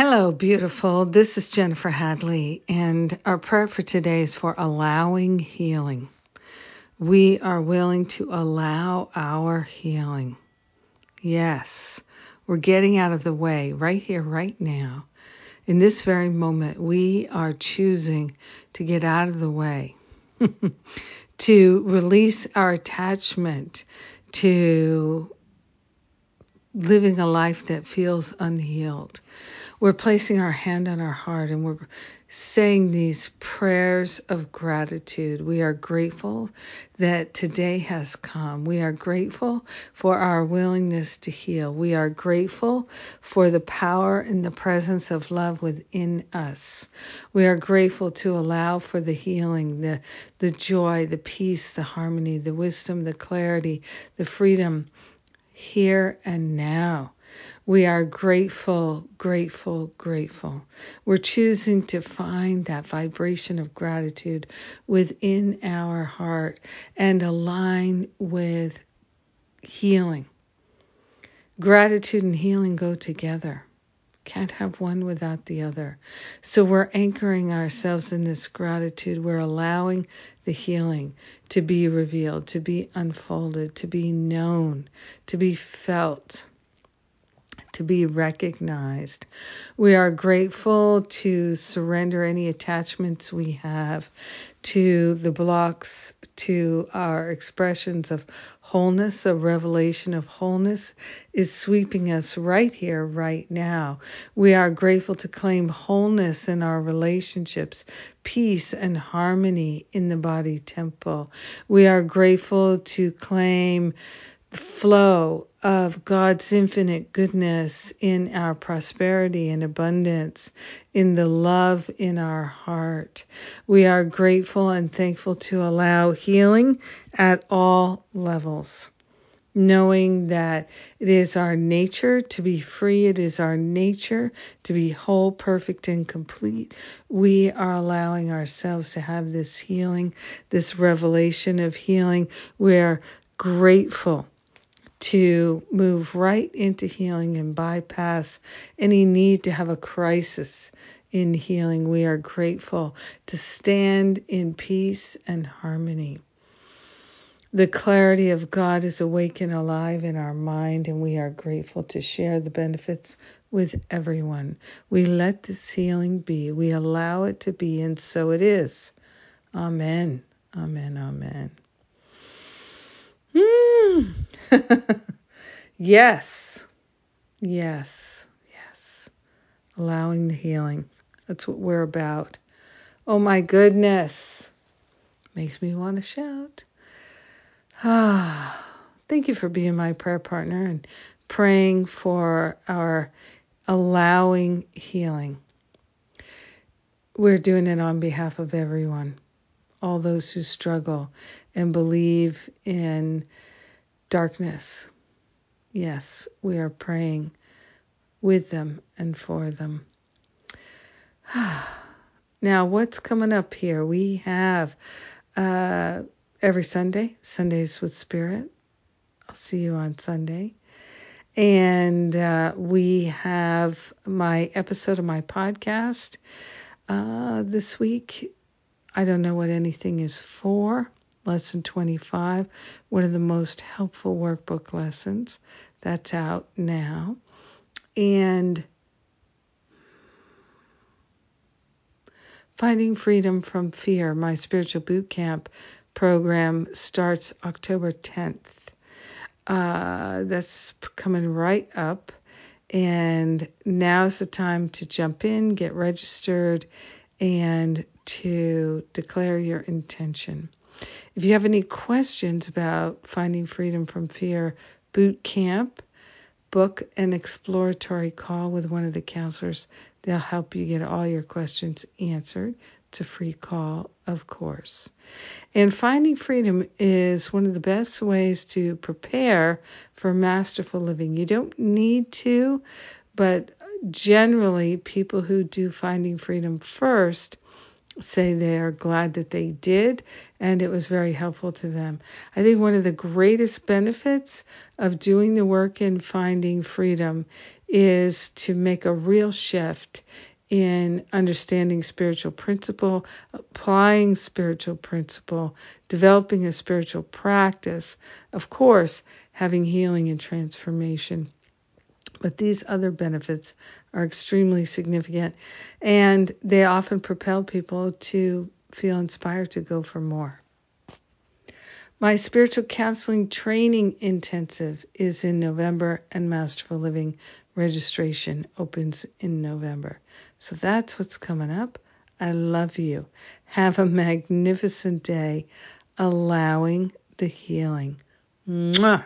Hello, beautiful. This is Jennifer Hadley, and our prayer for today is for allowing healing. We are willing to allow our healing. Yes, we're getting out of the way right here, right now. In this very moment, we are choosing to get out of the way, to release our attachment to living a life that feels unhealed we're placing our hand on our heart and we're saying these prayers of gratitude. We are grateful that today has come. We are grateful for our willingness to heal. We are grateful for the power and the presence of love within us. We are grateful to allow for the healing, the, the joy, the peace, the harmony, the wisdom, the clarity, the freedom here and now. We are grateful, grateful, grateful. We're choosing to find that vibration of gratitude within our heart and align with healing. Gratitude and healing go together. Can't have one without the other. So we're anchoring ourselves in this gratitude. We're allowing the healing to be revealed, to be unfolded, to be known, to be felt to be recognized. We are grateful to surrender any attachments we have to the blocks, to our expressions of wholeness, a revelation of wholeness is sweeping us right here, right now. We are grateful to claim wholeness in our relationships, peace and harmony in the body temple. We are grateful to claim flow of God's infinite goodness in our prosperity and abundance, in the love in our heart. We are grateful and thankful to allow healing at all levels. Knowing that it is our nature to be free, it is our nature to be whole, perfect, and complete. We are allowing ourselves to have this healing, this revelation of healing. We are grateful to move right into healing and bypass any need to have a crisis in healing. We are grateful to stand in peace and harmony. The clarity of God is awake and alive in our mind, and we are grateful to share the benefits with everyone. We let this healing be, we allow it to be, and so it is. Amen. Amen. Amen. Mm. yes. Yes. Yes. Allowing the healing. That's what we're about. Oh my goodness. Makes me want to shout. Ah. Thank you for being my prayer partner and praying for our allowing healing. We're doing it on behalf of everyone, all those who struggle and believe in darkness. Yes, we are praying with them and for them. now, what's coming up here? We have uh, every Sunday, Sundays with Spirit. I'll see you on Sunday. And uh, we have my episode of my podcast uh, this week. I don't know what anything is for. Lesson 25, one of the most helpful workbook lessons. That's out now. And Finding Freedom from Fear, my spiritual boot camp program starts October 10th. Uh, that's coming right up. And now's the time to jump in, get registered, and to declare your intention. If you have any questions about finding freedom from fear boot camp, book an exploratory call with one of the counselors. They'll help you get all your questions answered. It's a free call, of course. And finding freedom is one of the best ways to prepare for masterful living. You don't need to, but generally, people who do finding freedom first say they are glad that they did and it was very helpful to them. I think one of the greatest benefits of doing the work in finding freedom is to make a real shift in understanding spiritual principle, applying spiritual principle, developing a spiritual practice, of course, having healing and transformation. But these other benefits are extremely significant and they often propel people to feel inspired to go for more. My spiritual counseling training intensive is in November and Masterful Living registration opens in November. So that's what's coming up. I love you. Have a magnificent day allowing the healing. Mwah.